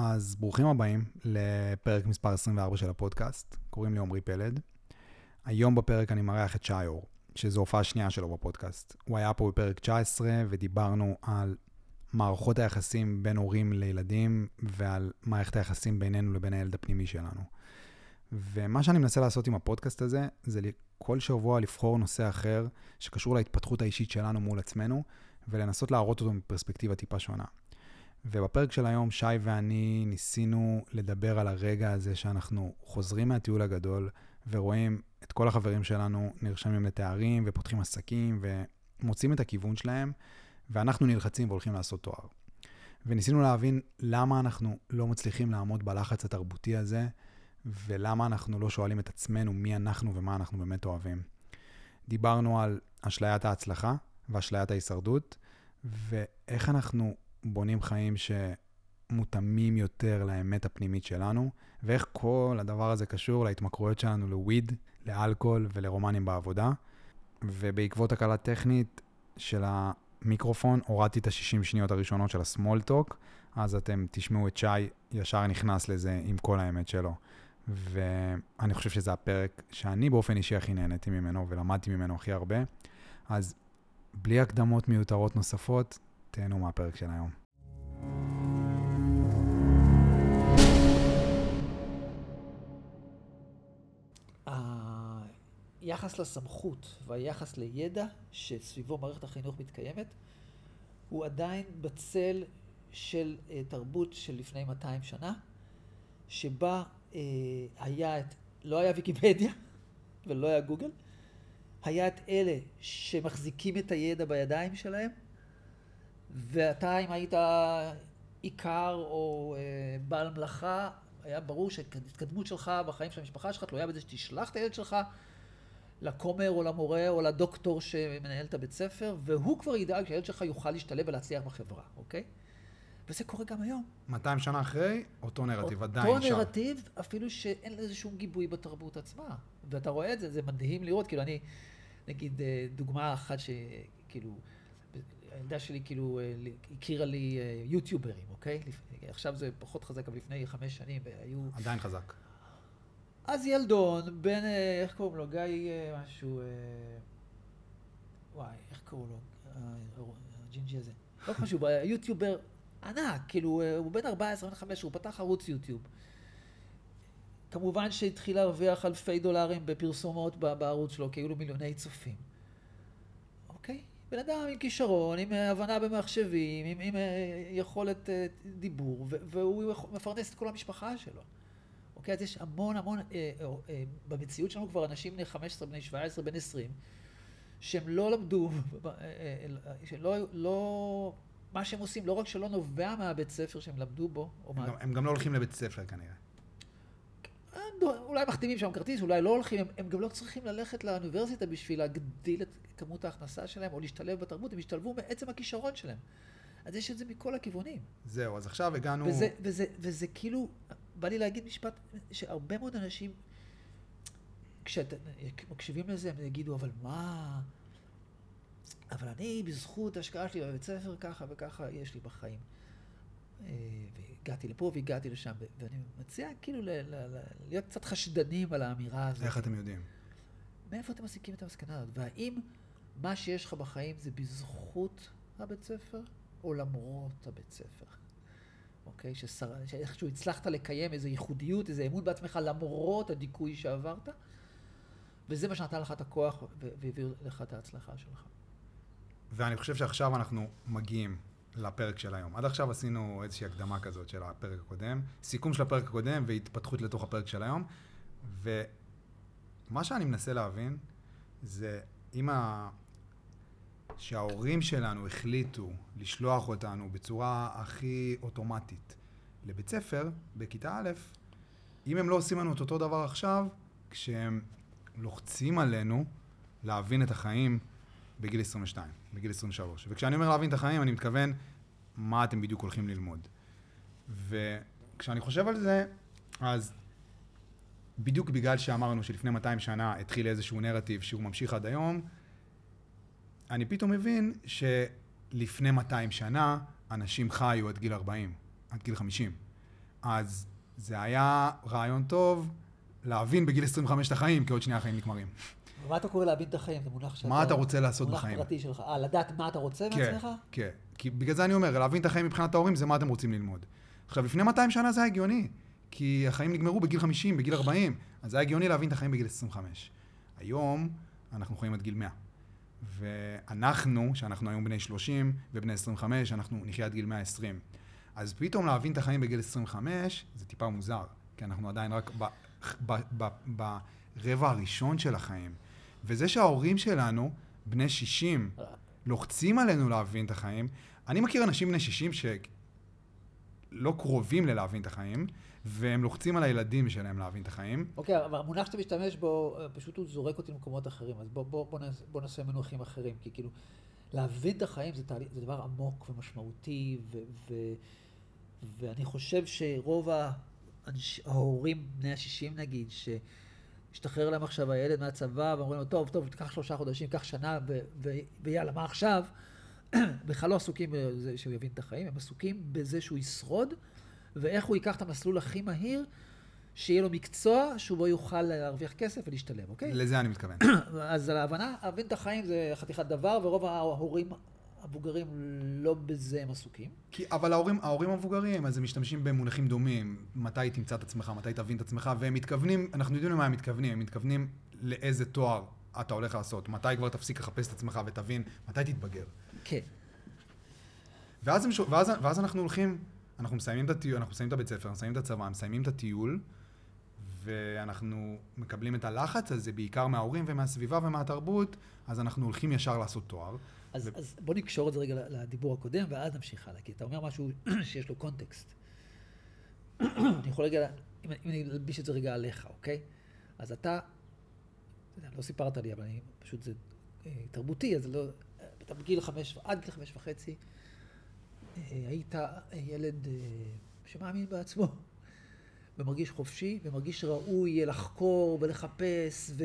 אז ברוכים הבאים לפרק מספר 24 של הפודקאסט. קוראים לי עמרי פלד. היום בפרק אני מארח את שי אור, שזו הופעה שנייה שלו בפודקאסט. הוא היה פה בפרק 19 ודיברנו על מערכות היחסים בין הורים לילדים ועל מערכת היחסים בינינו לבין הילד הפנימי שלנו. ומה שאני מנסה לעשות עם הפודקאסט הזה, זה כל שבוע לבחור נושא אחר שקשור להתפתחות האישית שלנו מול עצמנו, ולנסות להראות אותו מפרספקטיבה טיפה שונה. ובפרק של היום, שי ואני ניסינו לדבר על הרגע הזה שאנחנו חוזרים מהטיול הגדול ורואים את כל החברים שלנו נרשמים לתארים ופותחים עסקים ומוצאים את הכיוון שלהם, ואנחנו נלחצים והולכים לעשות תואר. וניסינו להבין למה אנחנו לא מצליחים לעמוד בלחץ התרבותי הזה, ולמה אנחנו לא שואלים את עצמנו מי אנחנו ומה אנחנו באמת אוהבים. דיברנו על אשליית ההצלחה ואשליית ההישרדות, ואיך אנחנו בונים חיים שמותאמים יותר לאמת הפנימית שלנו, ואיך כל הדבר הזה קשור להתמכרויות שלנו לוויד, לאלכוהול ולרומנים בעבודה. ובעקבות הקלה טכנית של המיקרופון, הורדתי את ה-60 שניות הראשונות של ה-small talk, אז אתם תשמעו את שי ישר נכנס לזה עם כל האמת שלו. ואני חושב שזה הפרק שאני באופן אישי הכי נהניתי ממנו ולמדתי ממנו הכי הרבה. אז בלי הקדמות מיותרות נוספות, תהנו מהפרק של היום. היחס לסמכות והיחס לידע שסביבו מערכת החינוך מתקיימת, הוא עדיין בצל של אה, תרבות של לפני 200 שנה, שבה אה, היה את, לא היה ויקיפדיה ולא היה גוגל, היה את אלה שמחזיקים את הידע בידיים שלהם, ואתה אם היית עיקר או אה, בעל מלאכה, היה ברור שההתקדמות שלך בחיים של המשפחה שלך תלויה בזה שתשלח את הילד שלך לכומר או למורה או לדוקטור שמנהל את הבית ספר, והוא כבר ידאג שהילד שלך יוכל להשתלב ולהצליח בחברה, אוקיי? וזה קורה גם היום. 200 שנה אחרי, אותו נרטיב, אותו עדיין שם. אותו נרטיב, אפילו שאין לזה שום גיבוי בתרבות עצמה. ואתה רואה את זה, זה מדהים לראות, כאילו אני, נגיד, אה, דוגמה אחת שכאילו, הילדה שלי כאילו אה, הכירה לי אה, יוטיוברים, אוקיי? עכשיו זה פחות חזק, אבל לפני חמש שנים, והיו... עדיין חזק. אז ילדון, בן, איך קוראים לו? גיא משהו... וואי, איך קוראים לו? הג'ינג'י הזה. לא חשוב, יוטיובר ענק, כאילו, הוא בן 14, בן 5, הוא פתח ערוץ יוטיוב. כמובן שהתחיל להרוויח אלפי דולרים בפרסומות בערוץ שלו, כי היו לו מיליוני צופים. בן אדם עם כישרון, עם הבנה במחשבים, עם, עם יכולת דיבור, והוא מפרנס את כל המשפחה שלו. אוקיי? אז יש המון המון, אה, אה, במציאות שלנו כבר אנשים בני 15, בני 17, בני 20, שהם לא למדו, אה, אה, שלא, לא, מה שהם עושים, לא רק שלא נובע מהבית ספר שהם למדו בו, או הם, מה... הם גם לא הולכים לבית ספר כנראה. אולי מחתימים שם כרטיס, אולי לא הולכים, הם, הם גם לא צריכים ללכת לאוניברסיטה בשביל להגדיל את כמות ההכנסה שלהם או להשתלב בתרבות, הם השתלבו מעצם הכישרון שלהם. אז יש את זה מכל הכיוונים. זהו, אז עכשיו הגענו... וזה, וזה, וזה כאילו, בא לי להגיד משפט, שהרבה מאוד אנשים, כשאתם מקשיבים לזה, הם יגידו, אבל מה... אבל אני, בזכות ההשקעה שלי בבית ספר, ככה וככה יש לי בחיים. והגעתי לפה והגעתי לשם, ואני מציע כאילו ל- ל- ל- להיות קצת חשדנים על האמירה הזאת. איך אתם יודעים? מאיפה אתם מסיקים את המסקנה הזאת? והאם מה שיש לך בחיים זה בזכות הבית ספר, או למרות הבית ספר? אוקיי? ששר... שאיכשהו הצלחת לקיים איזו ייחודיות, איזו אמון בעצמך למרות הדיכוי שעברת, וזה מה שנתן לך את הכוח והביא לך את ההצלחה שלך. ואני חושב שעכשיו אנחנו מגיעים לפרק של היום. עד עכשיו עשינו איזושהי הקדמה כזאת של הפרק הקודם, סיכום של הפרק הקודם והתפתחות לתוך הפרק של היום. ומה שאני מנסה להבין זה אם ה... שההורים שלנו החליטו לשלוח אותנו בצורה הכי אוטומטית לבית ספר, בכיתה א', אם הם לא עושים לנו את אותו דבר עכשיו, כשהם לוחצים עלינו להבין את החיים בגיל 22, בגיל 23. וכשאני אומר להבין את החיים, אני מתכוון מה אתם בדיוק הולכים ללמוד. וכשאני חושב על זה, אז בדיוק בגלל שאמרנו שלפני 200 שנה התחיל איזשהו נרטיב שהוא ממשיך עד היום, אני פתאום מבין שלפני 200 שנה אנשים חיו עד גיל 40, עד גיל 50. אז זה היה רעיון טוב להבין בגיל 25 את החיים, כי עוד שנייה החיים נגמרים. ומה אתה קורא להבין את החיים? זה מונח שאתה... מה אתה רוצה לעשות מונח בחיים? פרטי שלך. אה, לדעת מה אתה רוצה כן, מעצמך? כן. כי בגלל זה אני אומר, להבין את החיים מבחינת ההורים זה מה אתם רוצים ללמוד. עכשיו, לפני 200 שנה זה היה הגיוני, כי החיים נגמרו בגיל 50, בגיל 40, אז זה היה הגיוני להבין את החיים בגיל 25. היום אנחנו חיים עד גיל 100. ואנחנו, שאנחנו היום בני 30 ובני 25, אנחנו נחיה עד גיל 120. אז פתאום להבין את החיים בגיל 25 זה טיפה מוזר, כי אנחנו עדיין רק ב, ב, ב, ב, ברבע הראשון של החיים. וזה שההורים שלנו, בני 60, לוחצים עלינו להבין את החיים. אני מכיר אנשים בני 60 שלא קרובים ללהבין את החיים, והם לוחצים על הילדים שלהם להבין את החיים. אוקיי, אבל המונח שאתה משתמש בו, אה, פשוט הוא זורק אותי למקומות אחרים. אז בוא, בוא, בוא, נעשה, בוא נעשה מנוחים אחרים. כי כאילו, להבין את החיים זה, תהליך, זה דבר עמוק ומשמעותי, ו, ו, ואני חושב שרוב ההורים בני ה-60 נגיד, שהשתחרר להם עכשיו הילד מהצבא, ואומרים לו, טוב, טוב, תיקח שלושה חודשים, קח שנה, ו, ו, ויאללה, מה עכשיו? בכלל לא עסוקים בזה שהוא יבין את החיים, הם עסוקים בזה שהוא ישרוד, ואיך הוא ייקח את המסלול הכי מהיר, שיהיה לו מקצוע שהוא בו יוכל להרוויח כסף ולהשתלם, אוקיי? לזה אני מתכוון. אז ההבנה, להבין את החיים זה חתיכת דבר, ורוב ההורים המבוגרים לא בזה הם עסוקים. כי, אבל ההורים, ההורים המבוגרים, אז הם משתמשים במונחים דומים. מתי תמצא את עצמך, מתי תבין את עצמך, והם מתכוונים, אנחנו יודעים למה הם מתכוונים, הם מתכוונים לאיזה תואר אתה הולך לעשות. מתי כבר תפסיק לחפש את עצמך ותבין, מתי תתבגר. כן. ואז, הם, ואז, ואז אנחנו הולכים, אנחנו מסיימים את הטיול, אנחנו מסיימים את הבית ספר, מסיימים את הצבא, מסיימים את הטיול, ואנחנו מקבלים את הלחץ הזה בעיקר מההורים ומהסביבה ומהתרבות, אז אנחנו הולכים ישר לעשות תואר. אז, ו- אז בוא נקשור את זה רגע לדיבור הקודם, ואז נמשיך הלאה, כי אתה אומר משהו שיש לו קונטקסט. אני יכול רגע, אם, אם אני אלביש את זה רגע עליך, אוקיי? אז אתה, לא סיפרת לי, אבל אני, פשוט זה אה, תרבותי, אז לא, אתה בגיל חמש, עד גיל חמש וחצי, אה, היית ילד אה, שמאמין בעצמו, ומרגיש חופשי, ומרגיש ראוי לחקור ולחפש ו,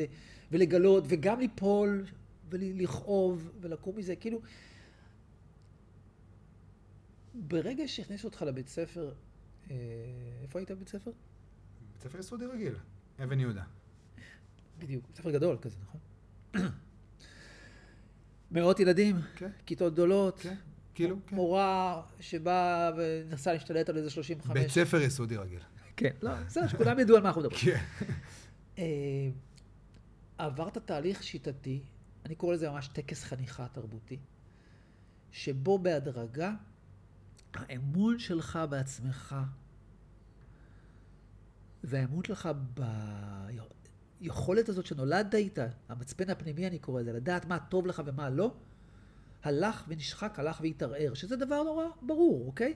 ולגלות, וגם ליפול ולכאוב ולקום מזה, כאילו, ברגע שהכניסו אותך לבית ספר, אה, איפה היית בבית ספר? בית ספר יסודי רגיל, אבן יהודה. בדיוק, בית ספר גדול כזה, נכון? מאות ילדים, כן, כיתות גדולות, כן, כאילו, כן. מורה שבאה ונסה להשתלט על איזה 35. בית ספר יסודי רגיל. כן, לא, בסדר, שכולם ידעו על מה אנחנו מדברים. כן. אה, עברת תהליך שיטתי, אני קורא לזה ממש טקס חניכה תרבותי, שבו בהדרגה האמון שלך בעצמך והאמון שלך ביכולת הזאת שנולדת איתה, המצפן הפנימי אני קורא לזה, לדעת מה טוב לך ומה לא, הלך ונשחק, הלך והתערער, שזה דבר נורא ברור, אוקיי?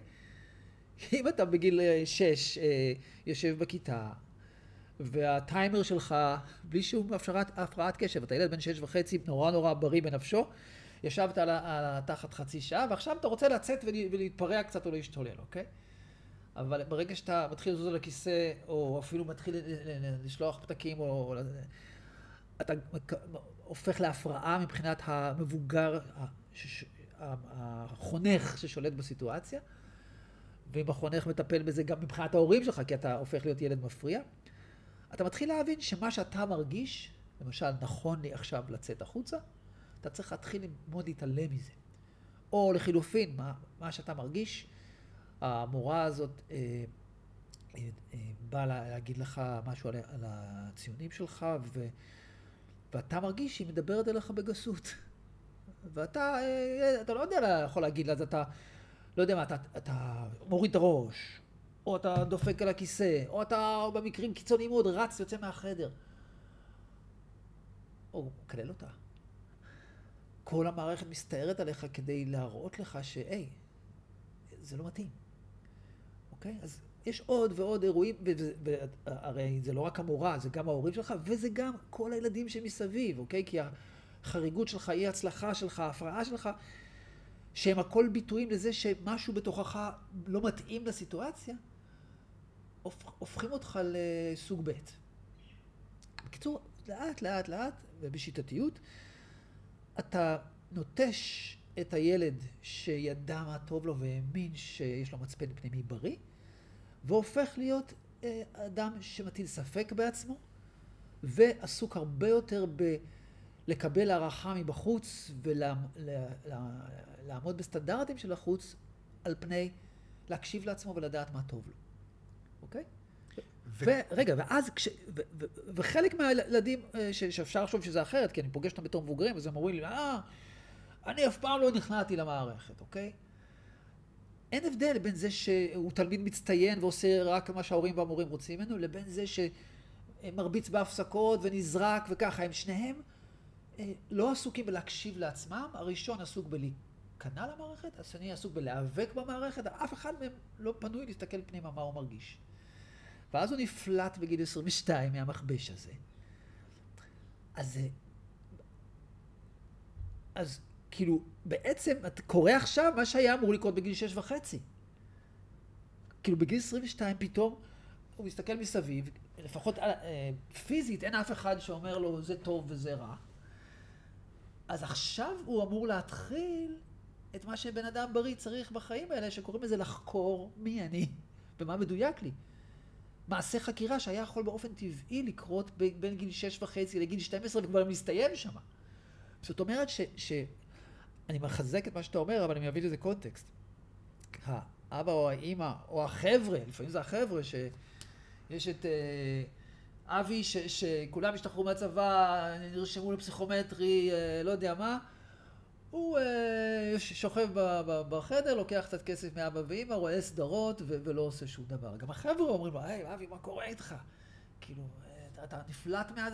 אם אתה בגיל אה, שש אה, יושב בכיתה, והטיימר שלך, בלי שום הפשרת, הפרעת קשב, אתה ילד בן שש וחצי, נורא נורא בריא בנפשו, ישבת על, על התחת חצי שעה, ועכשיו אתה רוצה לצאת ול, ולהתפרע קצת או להשתולל, אוקיי? אבל ברגע שאתה מתחיל לזוז על הכיסא, או אפילו מתחיל לשלוח פתקים, או... אתה הופך להפרעה מבחינת המבוגר, החונך ששולט בסיטואציה, ואם החונך מטפל בזה גם מבחינת ההורים שלך, כי אתה הופך להיות ילד מפריע, אתה מתחיל להבין שמה שאתה מרגיש, למשל, נכון לי עכשיו לצאת החוצה, אתה צריך להתחיל ללמוד להתעלם מזה. או לחילופין, מה, מה שאתה מרגיש, המורה הזאת אה, אה, אה, באה לה- להגיד לך משהו על, על הציונים שלך, ו, ואתה מרגיש שהיא מדברת אליך בגסות. ואתה אה, אתה לא יודע, יכול להגיד לה, אז אתה, לא יודע מה, אתה, אתה מוריד את הראש, או אתה דופק על הכיסא, או אתה במקרים קיצוניים מאוד רץ ויוצא מהחדר. או מקלל אותה. כל המערכת מסתערת עליך כדי להראות לך שהי, זה לא מתאים. אוקיי? אז יש עוד ועוד אירועים, והרי זה לא רק המורה, זה גם ההורים שלך, וזה גם כל הילדים שמסביב, אוקיי? כי החריגות שלך, אי הצלחה שלך, ההפרעה שלך, שהם הכל ביטויים לזה שמשהו בתוכך לא מתאים לסיטואציה, הופ- הופכים אותך לסוג ב'. בקיצור, לאט לאט לאט ובשיטתיות, אתה נוטש את הילד שידע מה טוב לו והאמין שיש לו מצפן פנימי בריא, והופך להיות אה, אדם שמטיל ספק בעצמו, ועסוק הרבה יותר בלקבל הערכה מבחוץ ולעמוד בסטנדרטים של החוץ, על פני להקשיב לעצמו ולדעת מה טוב לו, אוקיי? ו- ורגע, ואז, כש, ו, ו, וחלק מהילדים אה, ש, שאפשר לחשוב שזה אחרת, כי אני פוגש אותם בתור מבוגרים, אז הם אומרים לי, אה, אני אף פעם לא נכנעתי למערכת, אוקיי? אין הבדל בין זה שהוא תלמיד מצטיין ועושה רק מה שההורים והמורים רוצים ממנו, לבין זה שמרביץ בהפסקות ונזרק וככה. הם שניהם אה, לא עסוקים בלהקשיב לעצמם, הראשון עסוק בלהיכנע למערכת, השני עסוק בלהיאבק במערכת, אף אחד מהם לא פנוי להסתכל פנימה מה הוא מרגיש. ואז הוא נפלט בגיל 22 מהמכבש הזה. אז, אז כאילו, בעצם את קורא עכשיו מה שהיה אמור לקרות בגיל שש וחצי. כאילו בגיל 22 פתאום הוא מסתכל מסביב, לפחות אה, פיזית אין אף אחד שאומר לו זה טוב וזה רע. אז עכשיו הוא אמור להתחיל את מה שבן אדם בריא צריך בחיים האלה, שקוראים לזה לחקור מי אני ומה מדויק לי. מעשה חקירה שהיה יכול באופן טבעי לקרות בין גיל שש וחצי לגיל 12 וכבר מסתיים שם. זאת אומרת ש, ש... אני מחזק את מה שאתה אומר, אבל אני מביא לזה קונטקסט. האבא או האימא, או החבר'ה, לפעמים זה החבר'ה, שיש את אה, אבי, ש, שכולם השתחררו מהצבא, נרשמו לפסיכומטרי, אה, לא יודע מה, הוא אה, שוכב בחדר, לוקח קצת כסף מאבא ואימא, רואה סדרות ו- ולא עושה שום דבר. גם החבר'ה אומרים לו, היי, אבי, מה קורה איתך? כאילו, אתה, אתה נפלט מאז,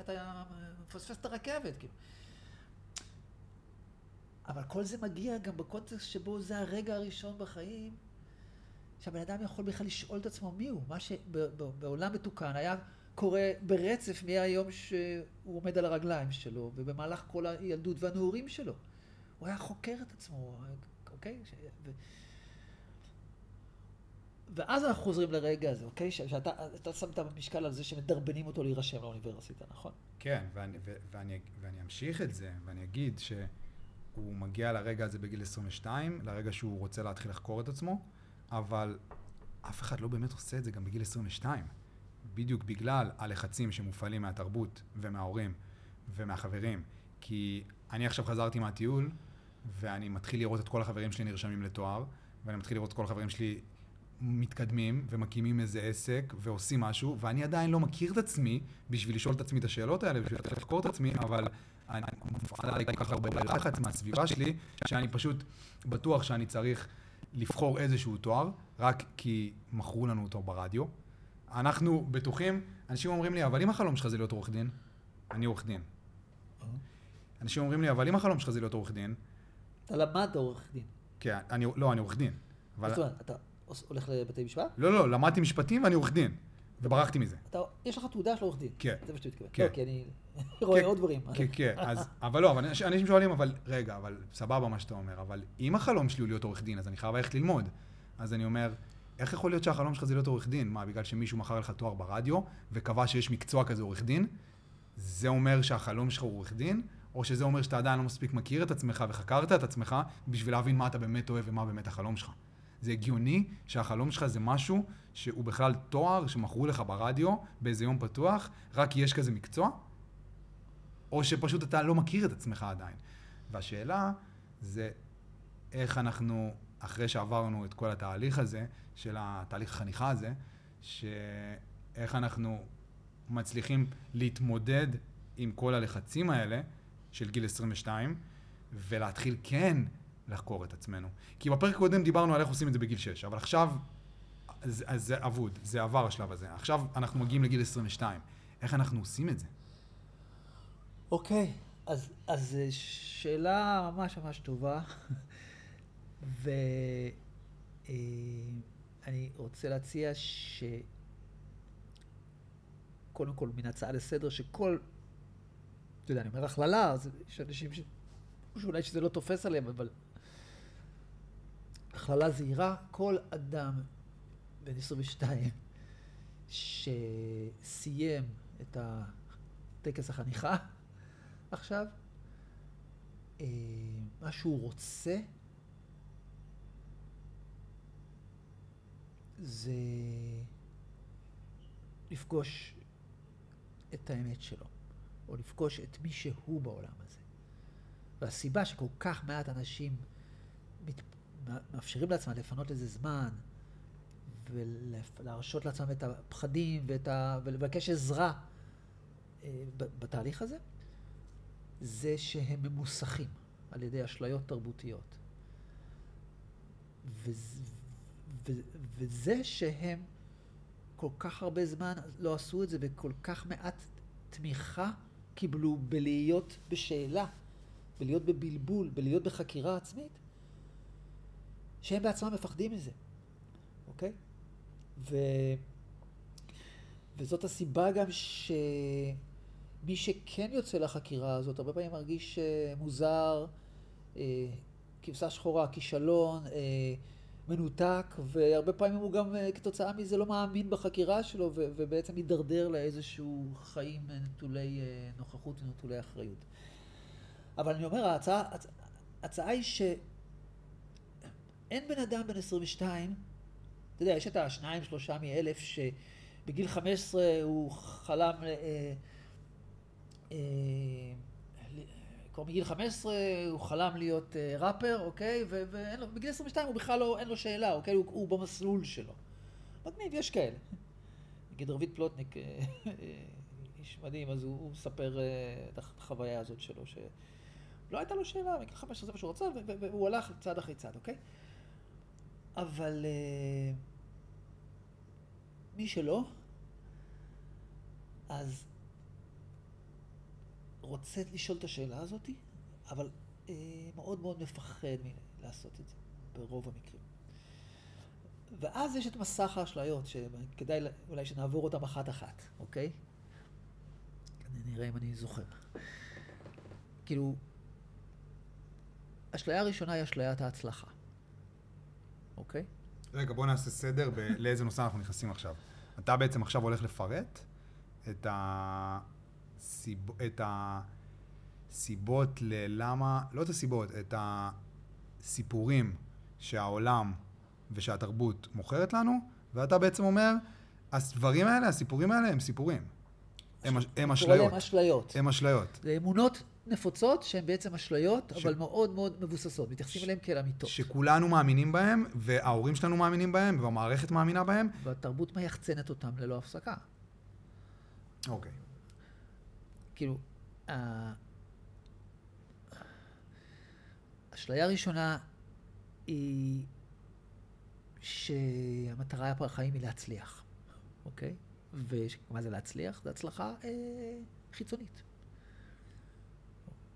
אתה מפספס את הרכבת, כאילו. אבל כל זה מגיע גם בקונטקסט שבו זה הרגע הראשון בחיים, שהבן אדם יכול בכלל לשאול את עצמו מי הוא. מה שבעולם מתוקן היה קורה ברצף מהיום שהוא עומד על הרגליים שלו, ובמהלך כל הילדות והנעורים שלו. הוא היה חוקר את עצמו, אוקיי? ש... ו... ואז אנחנו חוזרים לרגע הזה, אוקיי? שאתה שמת משקל על זה שמדרבנים אותו להירשם לאוניברסיטה, נכון? כן, ואני, ואני, ואני אמשיך את זה, ואני אגיד ש... הוא מגיע לרגע הזה בגיל 22, לרגע שהוא רוצה להתחיל לחקור את עצמו, אבל אף אחד לא באמת עושה את זה גם בגיל 22. בדיוק בגלל הלחצים שמופעלים מהתרבות ומההורים ומהחברים. כי אני עכשיו חזרתי מהטיול, ואני מתחיל לראות את כל החברים שלי נרשמים לתואר, ואני מתחיל לראות את כל החברים שלי מתקדמים ומקימים איזה עסק ועושים משהו, ואני עדיין לא מכיר את עצמי בשביל לשאול את עצמי את השאלות האלה, בשביל לחקור את עצמי, אבל אני מופעל עליי כל כך הרבה לחץ מהסביבה שלי, שאני פשוט בטוח שאני צריך לבחור איזשהו תואר, רק כי מכרו לנו אותו ברדיו. אנחנו בטוחים, אנשים אומרים לי, אבל אם החלום שלך זה להיות עורך דין, אני עורך דין. אנשים אומרים לי, אבל אם החלום שלך זה להיות עורך דין... אתה למדת עורך דין. כן, אני, לא, אני עורך דין. אבל... זאת אומרת, אתה הולך לבתי משפט? לא, לא, למדתי משפטים ואני עורך דין. וברחתי מזה. אתה, יש לך תעודה של עורך דין. כן. זה מה שאתה מתכוון. כן. לא, כי אני רואה עוד דברים. כן, כן, אז, אבל לא, אבל אנשים שואלים, אבל רגע, אבל סבבה מה שאתה אומר, אבל אם החלום שלי הוא להיות עורך דין, אז אני חייב ללכת ללמוד. אז אני אומר, איך יכול להיות שהחלום שלך זה להיות עורך דין? מה, בגלל שמישהו מכר לך תואר ברדיו, וקבע שיש מקצוע כזה עורך דין? זה אומר שהחלום שלך הוא עורך דין? או שזה אומר שאתה עדיין לא מספיק מכיר את עצמך וחקרת את עצמך בשביל להבין מה אתה באמת אוהב ומה באמת החלום שלך? זה הגיוני שהחלום שלך זה משהו שהוא בכלל תואר שמכרו לך ברדיו באיזה יום פתוח, רק יש כזה מקצוע? או שפשוט אתה לא מכיר את עצמך עדיין. והשאלה זה איך אנחנו, אחרי שעברנו את כל התהליך הזה, של התהליך החניכה הזה, שאיך אנחנו מצליחים להתמודד עם כל הלחצים האלה של גיל 22, ולהתחיל כן לחקור את עצמנו. כי בפרק הקודם דיברנו על איך עושים את זה בגיל 6, אבל עכשיו, אז, זה אבוד, זה עבר השלב הזה. עכשיו אנחנו מגיעים לגיל 22. איך אנחנו עושים את זה? אוקיי, okay, אז, אז אה, שאלה ממש ממש טובה, ואני אה, רוצה להציע ש... קודם כל, מן הצעה לסדר, שכל, אתה יודע, אני אומר הכללה, אז יש אנשים ש... שאולי שזה לא תופס עליהם, אבל הכללה זהירה, כל אדם בן 22 שסיים את טקס החניכה עכשיו, אה, מה שהוא רוצה זה לפגוש את האמת שלו, או לפגוש את מי שהוא בעולם הזה. והסיבה שכל כך מעט אנשים מת... מאפשרים לעצמם לפנות לזה זמן, ולהרשות לעצמם את הפחדים ואת ה... ולבקש עזרה אה, בתהליך הזה, זה שהם ממוסכים על ידי אשליות תרבותיות. וזה, וזה שהם כל כך הרבה זמן לא עשו את זה וכל כך מעט תמיכה קיבלו בלהיות בשאלה, בלהיות בבלבול, בלהיות בחקירה עצמית, שהם בעצמם מפחדים מזה, אוקיי? ו... וזאת הסיבה גם שמי שכן יוצא לחקירה הזאת, הרבה פעמים מרגיש אה, מוזר, אה, כבשה שחורה, כישלון, אה, מנותק, והרבה פעמים הוא גם כתוצאה מזה לא מאמין בחקירה שלו, ובעצם מידרדר לאיזשהו חיים נטולי נוכחות ונטולי אחריות. אבל אני אומר, ההצעה, ההצעה היא שאין בן אדם בן 22, אתה יודע, יש את השניים, שלושה מאלף שבגיל 15 הוא חלם, אה, אה, כבר מגיל 15 הוא חלם להיות אה, ראפר, אוקיי? ובגיל 22 הוא בכלל לא, אין לו שאלה, אוקיי? הוא, הוא במסלול שלו. מגניב, יש כאלה. נגיד רביד פלוטניק, איש מדהים, אז הוא, הוא מספר את החוויה הזאת שלו, שלא הייתה לו שאלה, מגיל 15 זה מה שהוא רצה, והוא הלך צעד אחרי צעד, אוקיי? אבל uh, מי שלא, אז רוצה לשאול את השאלה הזאת, אבל uh, מאוד מאוד מפחד מלעשות את זה, ברוב המקרים. ואז יש את מסך האשליות, שכדאי אולי שנעבור אותם אחת-אחת, אוקיי? נראה אם אני זוכר. כאילו, אשליה הראשונה היא אשליית ההצלחה. אוקיי? רגע, בוא נעשה סדר ב- לאיזה נושא אנחנו נכנסים עכשיו. אתה בעצם עכשיו הולך לפרט את, הסיב... את הסיבות ללמה, לא את הסיבות, את הסיפורים שהעולם ושהתרבות מוכרת לנו, ואתה בעצם אומר, הדברים האלה, הסיפורים האלה הם סיפורים. הם, הם אשליות. הם אשליות. הם אשליות. זה אמונות נפוצות שהן בעצם אשליות, ש... אבל מאוד מאוד מבוססות, מתייחסים ש... אליהן כאל אמיתות. שכולנו מאמינים בהן, וההורים שלנו מאמינים בהן, והמערכת מאמינה בהן. והתרבות מייחצנת אותם ללא הפסקה. אוקיי. כאילו, האשליה הראשונה היא שהמטרה בחיים היא להצליח, אוקיי? ומה זה להצליח? זה הצלחה אה, חיצונית.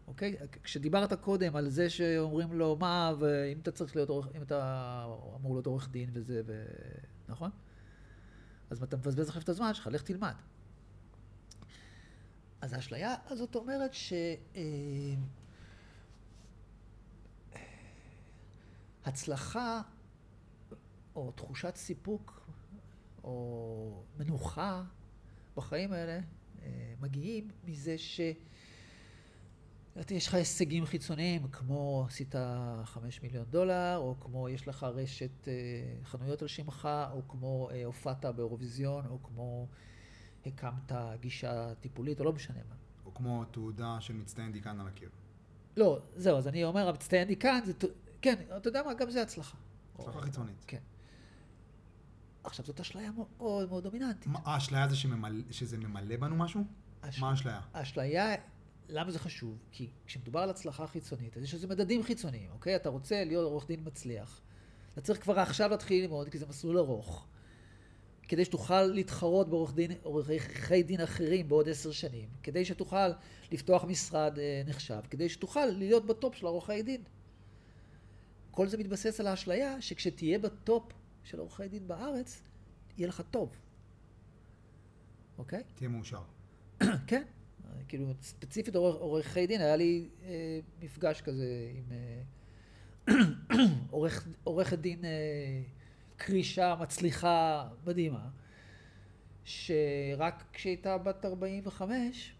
אוקיי? כשדיברת קודם על זה שאומרים לו, מה, ואם אתה צריך להיות עורך, אם אתה אמור להיות עורך דין וזה, ו... נכון? אז אתה מבזבז עכשיו את הזמן שלך, לך תלמד. אז האשליה הזאת אומרת ש... אה, הצלחה או תחושת סיפוק או מנוחה בחיים האלה אה, מגיעים מזה ש... יש לך הישגים חיצוניים, כמו עשית חמש מיליון דולר, או כמו יש לך רשת אה, חנויות על שמך, או כמו הופעת באירוויזיון, או כמו הקמת גישה טיפולית, או לא משנה מה. או כמו תעודה של מצטיין דיקן על הקיר. לא, זהו, אז אני אומר, המצטיין דיקן, זה, כן, אתה יודע מה, גם זה הצלחה. הצלחה חיצונית. כן. עכשיו, זאת אשליה מאוד מאוד דומיננטית. מה, האשליה זה שממלא, שזה ממלא בנו משהו? אש... מה האשליה? האשליה למה זה חשוב? כי כשמדובר על הצלחה חיצונית, אז יש לזה מדדים חיצוניים, אוקיי? אתה רוצה להיות עורך דין מצליח. אתה צריך כבר עכשיו להתחיל ללמוד, כי זה מסלול ארוך. כדי שתוכל להתחרות בעורכי דין אחרים בעוד עשר שנים, כדי שתוכל לפתוח משרד אה, נחשב, כדי שתוכל להיות בטופ של עורכי דין. כל זה מתבסס על האשליה שכשתהיה בטופ של עורכי דין בארץ, יהיה לך טוב. אוקיי? תהיה מאושר. כן. כאילו, ספציפית עורכי דין, היה לי אה, מפגש כזה עם אה, עורכת דין אה, קרישה מצליחה מדהימה, שרק כשהייתה בת 45,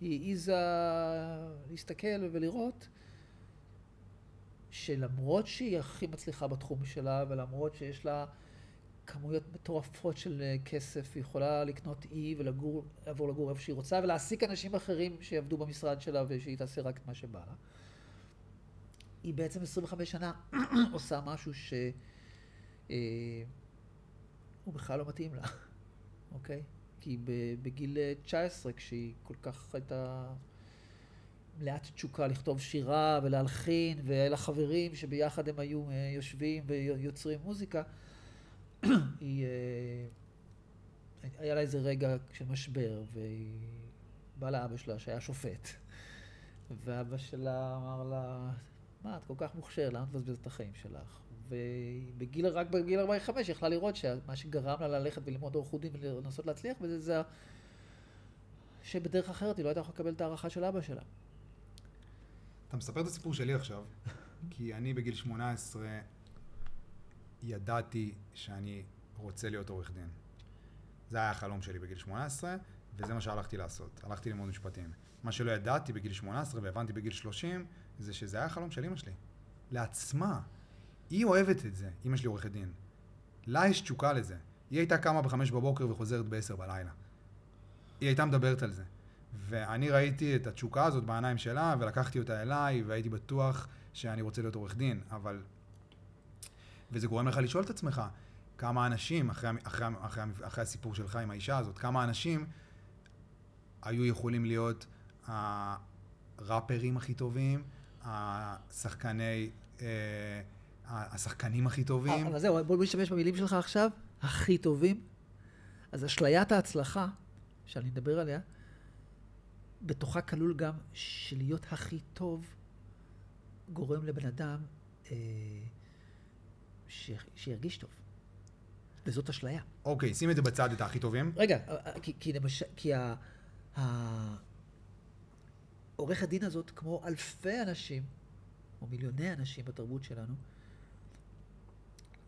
היא העיזה להסתכל ולראות שלמרות שהיא הכי מצליחה בתחום שלה, ולמרות שיש לה כמויות מטורפות של אה, כסף, היא יכולה לקנות אי ולגור, לעבור לגור איפה שהיא רוצה, ולהעסיק אנשים אחרים שיעבדו במשרד שלה ושהיא תעשה רק את מה שבא לה. היא בעצם 25 שנה עושה משהו שהוא אה, בכלל לא מתאים לה, אוקיי? כי בגיל 19, כשהיא כל כך הייתה מלאת תשוקה לכתוב שירה ולהלחין, והיה לה חברים שביחד הם היו יושבים ויוצרים מוזיקה, היא... אה, היה לה איזה רגע של משבר, והיא באה לאבא שלה שהיה שופט. ואבא שלה אמר לה, מה, את כל כך מוכשרת, למה את מבזבזת את החיים שלך? ובגיל, רק בגיל 45 היא יכלה לראות שמה שגרם לה ללכת וללמוד עורכות דין ולנסות להצליח בזה, זה שבדרך אחרת היא לא הייתה יכולה לקבל את ההערכה של אבא שלה. אתה מספר את הסיפור שלי עכשיו, כי אני בגיל 18 ידעתי שאני רוצה להיות עורך דין. זה היה החלום שלי בגיל 18, וזה מה שהלכתי לעשות. הלכתי ללמוד משפטים. מה שלא ידעתי בגיל 18 והבנתי בגיל 30, זה שזה היה החלום של אמא שלי. לעצמה. היא אוהבת את זה, אמא שלי עורכת דין. לה יש תשוקה לזה. היא הייתה קמה בחמש בבוקר וחוזרת בעשר בלילה. היא הייתה מדברת על זה. ואני ראיתי את התשוקה הזאת בעיניים שלה, ולקחתי אותה אליי, והייתי בטוח שאני רוצה להיות עורך דין, אבל וזה גורם לך לשאול את עצמך, כמה אנשים, אחרי, אחרי, אחרי, אחרי הסיפור שלך עם האישה הזאת, כמה אנשים היו יכולים להיות הראפרים הכי טובים, השחקני, אה, השחקנים הכי טובים. אבל זהו, בוא נשתמש במילים שלך עכשיו, הכי טובים. אז אשליית ההצלחה, שאני מדבר עליה, בתוכה כלול גם שלהיות הכי טוב גורם לבן אדם אה, ש... שירגיש טוב. וזאת אשליה. אוקיי, שים את זה בצד, את הכי טובים. רגע, כי, כי למשל, כי ה... ה... עורך הדין הזאת, כמו אלפי אנשים, או מיליוני אנשים בתרבות שלנו,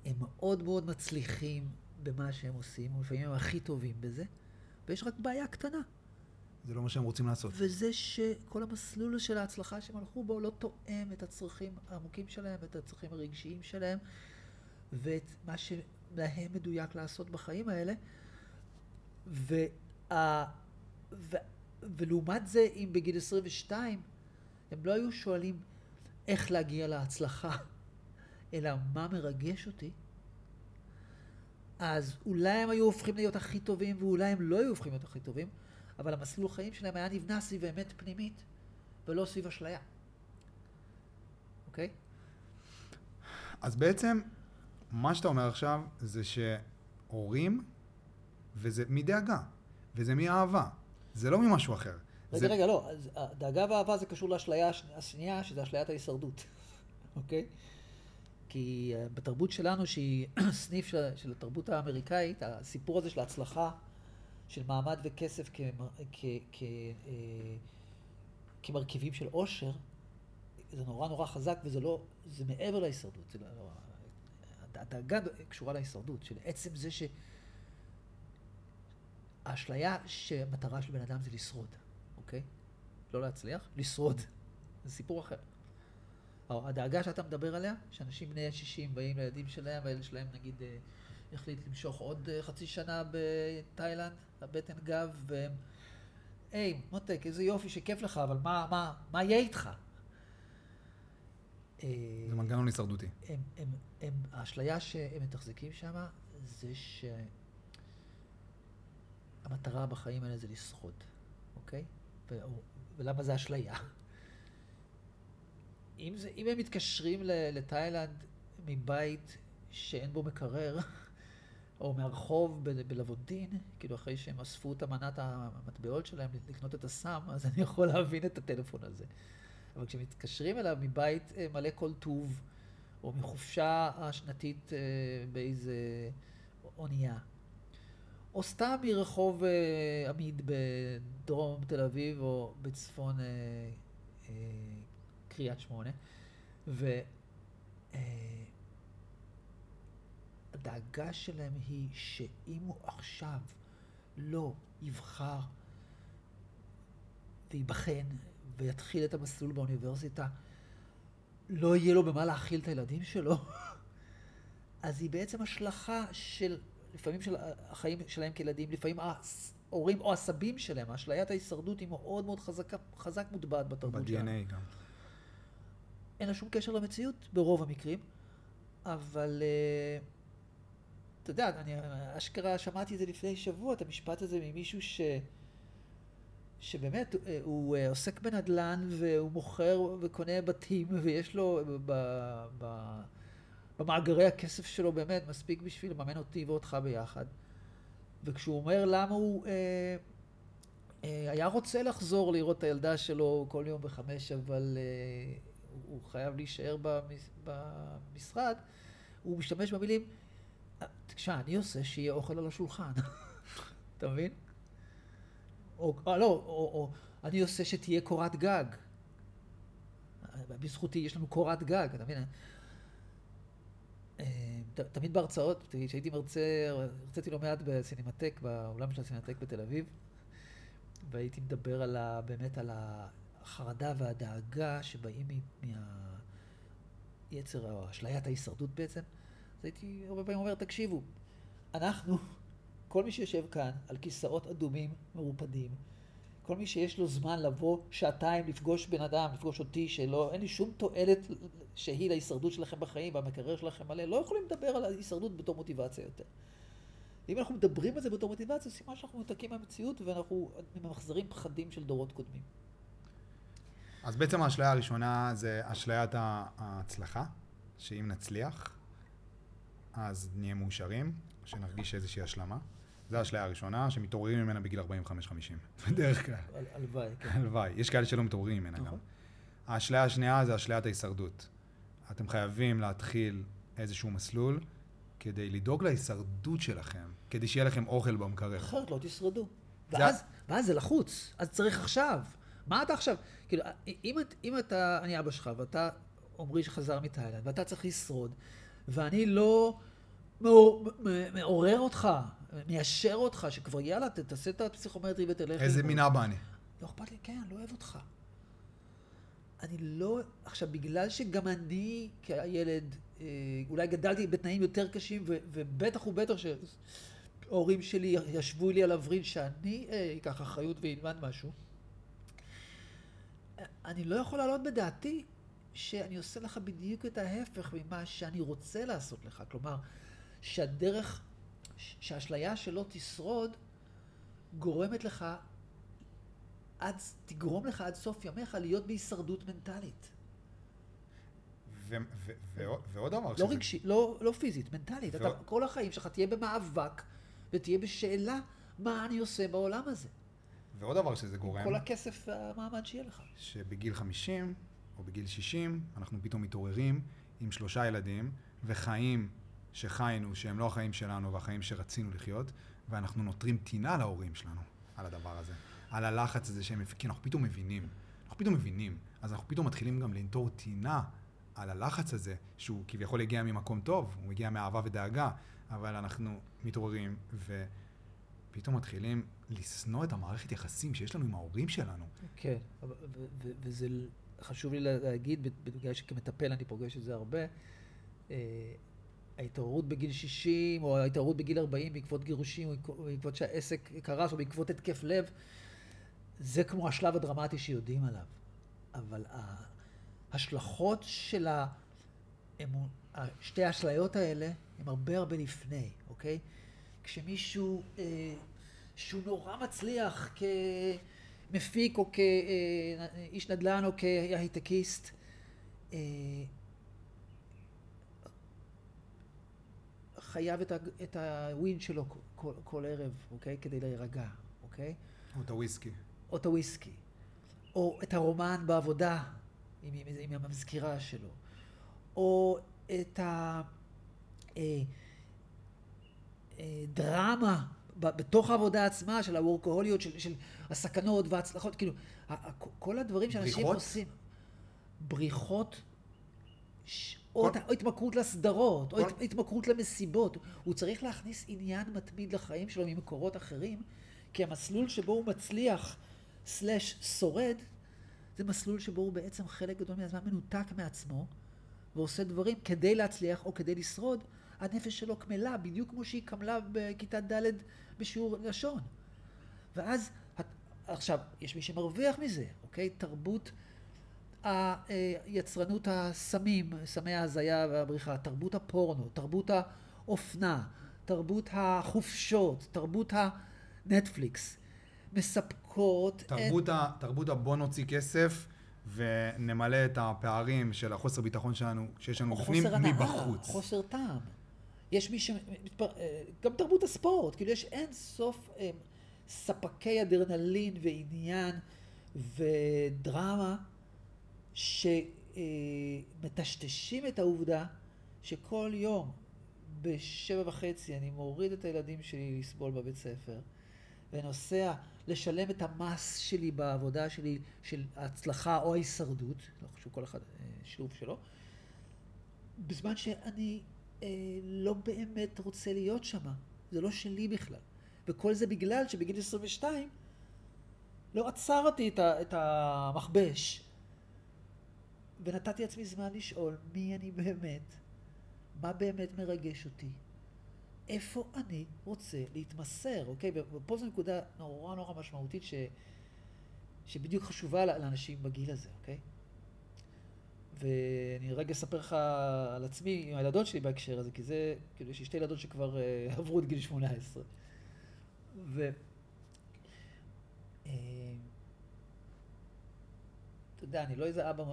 הם מאוד מאוד מצליחים במה שהם עושים, ולפעמים הם הכי טובים בזה, ויש רק בעיה קטנה. זה לא מה שהם רוצים לעשות. וזה שכל המסלול של ההצלחה שהם הלכו בו לא תואם את הצרכים העמוקים שלהם, את הצרכים הרגשיים שלהם, ואת מה שלהם מדויק לעשות בחיים האלה. וה... ו... ולעומת זה, אם בגיל 22 הם לא היו שואלים איך להגיע להצלחה, אלא מה מרגש אותי, אז אולי הם היו הופכים להיות הכי טובים, ואולי הם לא היו הופכים להיות הכי טובים, אבל המסלול חיים שלהם היה נבנה סביב אמת פנימית, ולא סביב אשליה. אוקיי? אז בעצם, מה שאתה אומר עכשיו זה שהורים, וזה מדאגה, וזה מאהבה, זה לא ממשהו אחר. רגע, זה... רגע, לא, דאגה ואהבה זה קשור לאשליה השנייה, שזה אשליית ההישרדות, אוקיי? כי uh, בתרבות שלנו, שהיא סניף של, של התרבות האמריקאית, הסיפור הזה של ההצלחה של מעמד וכסף אה, כמרכיבים של עושר, זה נורא נורא חזק, וזה לא, זה מעבר להישרדות. זה לא, לא הדאגה קשורה להישרדות, של עצם זה ש... האשליה שהמטרה של בן אדם זה לשרוד, אוקיי? לא להצליח, לשרוד. זה סיפור אחר. הדאגה שאתה מדבר עליה, שאנשים בני 60 באים לילדים שלהם, והילד שלהם נגיד אה, החליט למשוך עוד אה, חצי שנה בתאילנד, הבטן גב, והם, היי, מותק, איזה יופי שכיף לך, אבל מה, מה, מה יהיה איתך? אה, זה מנגנון הישרדותי. האשליה שהם מתחזקים שם, זה שהמטרה בחיים האלה זה לשרוד, אוקיי? ולמה זה אשליה? אם, זה, אם הם מתקשרים לתאילנד מבית שאין בו מקרר, או מהרחוב בלוונטין, כאילו אחרי שהם אספו את אמנת המטבעות שלהם לקנות את הסם, אז אני יכול להבין את הטלפון הזה. אבל כשמתקשרים אליו מבית אה, מלא כל טוב, או מחופשה השנתית אה, באיזה אונייה, או סתם מרחוב אה, עמיד בדרום תל אביב, או בצפון קריית שמונה, ו... הדאגה שלהם היא שאם הוא עכשיו לא יבחר וייבחן ויתחיל את המסלול באוניברסיטה, לא יהיה לו במה להאכיל את הילדים שלו, אז היא בעצם השלכה של לפעמים של החיים שלהם כילדים, לפעמים ההורים או הסבים שלהם, אשליית ההישרדות היא מאוד מאוד חזקה, חזק מוטבעת בתרבות שלנו. ב-DNA גם. אין לה שום קשר למציאות ברוב המקרים, אבל אה, אתה יודע, אני אשכרה שמעתי את זה לפני שבוע, את המשפט הזה ממישהו ש... שבאמת אה, הוא אה, עוסק בנדל"ן והוא מוכר וקונה בתים ויש לו ב, ב, במאגרי הכסף שלו באמת מספיק בשביל לממן אותי ואותך ביחד. וכשהוא אומר למה הוא אה, אה, היה רוצה לחזור לראות את הילדה שלו כל יום בחמש, אבל אה, הוא חייב להישאר במש, במשרד, הוא משתמש במילים, תשמע, אני עושה שיהיה אוכל על השולחן. אתה מבין? או, או, לא, או, או אני עושה שתהיה קורת גג. בזכותי יש לנו קורת גג, אתה מבין? אה, תמיד בהרצאות, כשהייתי מרצה, הרציתי לא מעט בסינמטק, באולם של הסינמטק בתל אביב, והייתי מדבר על ה, באמת על החרדה והדאגה שבאים מהיצר, או אשליית ההישרדות בעצם. אז הייתי הרבה פעמים אומר, תקשיבו, אנחנו, כל מי שיושב כאן על כיסאות אדומים מרופדים, כל מי שיש לו זמן לבוא שעתיים לפגוש בן אדם, לפגוש אותי, שלא, אין לי שום תועלת שהיא להישרדות שלכם בחיים והמקרר שלכם מלא, לא יכולים לדבר על ההישרדות בתור מוטיבציה יותר. אם אנחנו מדברים על זה בתור מוטיבציה, סימן שאנחנו מנותקים מהמציאות ואנחנו ממחזרים פחדים של דורות קודמים. אז בעצם האשליה הראשונה זה אשליית ההצלחה, שאם נצליח, אז נהיה מאושרים, שנרגיש איזושהי השלמה. זו האשליה הראשונה, שמתעוררים ממנה בגיל 45-50, בדרך כלל. הלוואי, כן. הלוואי. יש כאלה שלא מתעוררים ממנה גם. נכון. האשליה השנייה זה אשליית ההישרדות. אתם חייבים להתחיל איזשהו מסלול כדי לדאוג להישרדות שלכם, כדי שיהיה לכם אוכל במקרר. אחרת לא תשרדו. ואז, ואז זה לחוץ, אז צריך עכשיו. מה אתה עכשיו? כאילו, אם, אם אתה, אני אבא שלך, ואתה עמרי שחזר מתאילנד, ואתה צריך לשרוד, ואני לא מעורר אותך, מיישר אותך, שכבר יאללה, תעשה את הפסיכומטרי ותלך... איזה מין אבא אני. לא אכפת לי, כן, אני לא אוהב אותך. אני לא... עכשיו, בגלל שגם אני כילד, אה, אולי גדלתי בתנאים יותר קשים, ובטח ובטח שההורים שלי ישבו לי על הווריד שאני אה, אקח אחריות ואלמד משהו, אני לא יכול להעלות בדעתי שאני עושה לך בדיוק את ההפך ממה שאני רוצה לעשות לך. כלומר, שהדרך, שהאשליה שלא תשרוד, גורמת לך, עד, תגרום לך עד סוף ימיך להיות בהישרדות מנטלית. ו- ו- ו- ועוד דבר לא שזה... רגשי, לא, לא פיזית, מנטלית. ועוד... אתה, כל החיים שלך תהיה במאבק ותהיה בשאלה מה אני עושה בעולם הזה. ועוד דבר שזה גורם... כל הכסף והמעמד שיהיה לך. שבגיל 50 או בגיל 60 אנחנו פתאום מתעוררים עם שלושה ילדים וחיים שחיינו, שהם לא החיים שלנו והחיים שרצינו לחיות, ואנחנו נותרים טינה להורים שלנו על הדבר הזה. על הלחץ הזה שהם, כי אנחנו פתאום מבינים. אנחנו פתאום מבינים. אז אנחנו פתאום מתחילים גם לנטור טינה על הלחץ הזה, שהוא כביכול הגיע ממקום טוב, הוא הגיע מאהבה ודאגה, אבל אנחנו מתעוררים ופתאום מתחילים לשנוא את המערכת יחסים שיש לנו עם ההורים שלנו. כן, וזה חשוב לי להגיד, בגלל שכמטפל אני פוגש את זה הרבה, אה, ההתעוררות בגיל 60, או ההתעוררות בגיל 40 בעקבות גירושים, או בעקבות שהעסק קרס, או בעקבות התקף לב, זה כמו השלב הדרמטי שיודעים עליו. אבל ההשלכות של האמון, שתי האשליות האלה הם הרבה הרבה לפני, אוקיי? כשמישהו אה, שהוא נורא מצליח כמפיק או כאיש נדל"ן או כהייטקיסט, אה, חייב את, ה, את הווין שלו כל, כל ערב, אוקיי? כדי להירגע, אוקיי? או את הוויסקי. או את הוויסקי. או את הרומן בעבודה עם, עם, עם המזכירה שלו. או את הדרמה אה, אה, בתוך העבודה עצמה של הוורקוהוליות, של, של הסכנות וההצלחות, כאילו, כל הדברים שאנשים בריחות? עושים. בריחות? ש... או, כל... או התמכרות לסדרות, כל... או התמכרות למסיבות. הוא צריך להכניס עניין מתמיד לחיים שלו ממקורות אחרים, כי המסלול שבו הוא מצליח, סלאש שורד, זה מסלול שבו הוא בעצם חלק גדול מהזמן מנותק מעצמו, ועושה דברים כדי להצליח או כדי לשרוד, הנפש שלו קמלה, בדיוק כמו שהיא קמלה בכיתה ד' בשיעור לשון. ואז, עכשיו, יש מי שמרוויח מזה, אוקיי? תרבות היצרנות הסמים, סמי ההזיה והבריחה, תרבות הפורנו, תרבות האופנה, תרבות החופשות, תרבות הנטפליקס, מספקות... תרבות, את... ה, תרבות הבוא נוציא כסף ונמלא את הפערים של החוסר ביטחון שלנו, שיש לנו בפנים, מבחוץ. חוסר טעם. יש מי ש... גם תרבות הספורט, כאילו יש אין סוף אה, ספקי אדרנלין ועניין ודרמה שמטשטשים את העובדה שכל יום בשבע וחצי אני מוריד את הילדים שלי לסבול בבית ספר ונוסע לשלם את המס שלי בעבודה שלי של ההצלחה או ההישרדות, לא חשוב כל אחד אה, שילוב שלו, בזמן שאני אה, לא באמת רוצה להיות שם, זה לא שלי בכלל. וכל זה בגלל שבגיל 22 לא עצרתי את, את המכבש ונתתי לעצמי זמן לשאול מי אני באמת, מה באמת מרגש אותי, איפה אני רוצה להתמסר, אוקיי? ופה זו נקודה נורא נורא משמעותית ש... שבדיוק חשובה לאנשים בגיל הזה, אוקיי? ואני רגע אספר לך על עצמי עם הילדות שלי בהקשר הזה, כי זה, כאילו יש לי שתי ילדות שכבר uh, עברו את גיל 18. ו... Uh, אתה יודע, אני לא איזה אבא uh,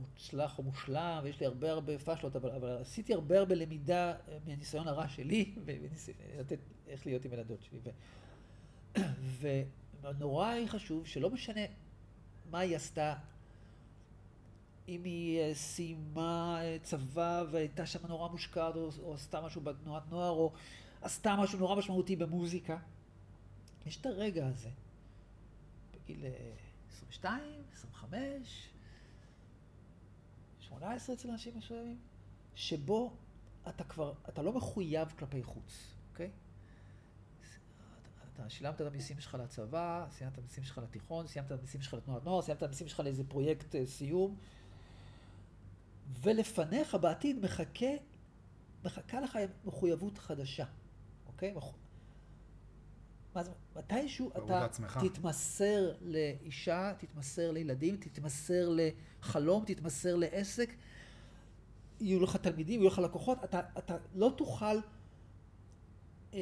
מוצלח או מושלם, ויש לי הרבה הרבה פאשלות, אבל, אבל עשיתי הרבה הרבה למידה אה, מהניסיון הרע שלי, ולתת איך להיות עם ילדות שלי. ו, ונורא חשוב שלא משנה מה היא עשתה, אם היא אה, סיימה אה, צבא והייתה שם נורא מושקעת, או, או עשתה משהו בתנועת נוער, או עשתה משהו נורא משמעותי במוזיקה, יש את הרגע הזה, בגיל 22, 25, 18 אצל אנשים מסוימים, שבו אתה כבר, אתה לא מחויב כלפי חוץ, אוקיי? אתה שילמת את המיסים שלך לצבא, סיימת את המיסים שלך לתיכון, סיימת את המיסים שלך לתנועת נוער, סיימת את המיסים שלך לאיזה פרויקט uh, סיום, ולפניך בעתיד מחכה, מחכה לך מחויבות חדשה, אוקיי? מה זה, מתישהו אתה לעצמך. תתמסר לאישה, תתמסר לילדים, תתמסר לחלום, תתמסר לעסק, יהיו לך תלמידים, יהיו לך לקוחות, אתה, אתה לא תוכל אה,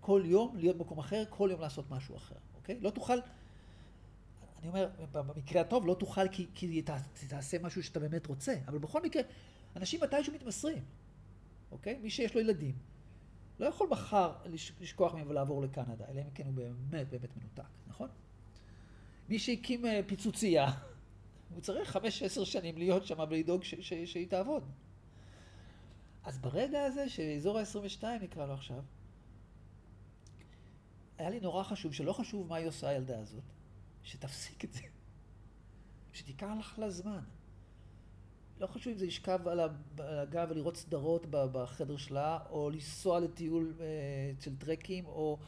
כל יום להיות במקום אחר, כל יום לעשות משהו אחר, אוקיי? לא תוכל, אני אומר, במקרה הטוב, לא תוכל כי, כי תעשה משהו שאתה באמת רוצה, אבל בכל מקרה, אנשים מתישהו מתמסרים, אוקיי? מי שיש לו ילדים. לא יכול מחר לשכוח מהם ולעבור לקנדה, אלא אם כן הוא באמת באמת מנותק, נכון? מי שהקים אה, פיצוצייה, הוא צריך חמש, עשר שנים להיות שם ולדאוג שהיא תעבוד. אז ברגע הזה, שאזור ה-22 נקרא לו עכשיו, היה לי נורא חשוב, שלא חשוב מה היא עושה הילדה הזאת, שתפסיק את זה. שתיקח לך לה זמן. לא חשוב אם זה לשכב על הגב ולראות סדרות בחדר שלה, או לנסוע לטיול אה, של טרקים, או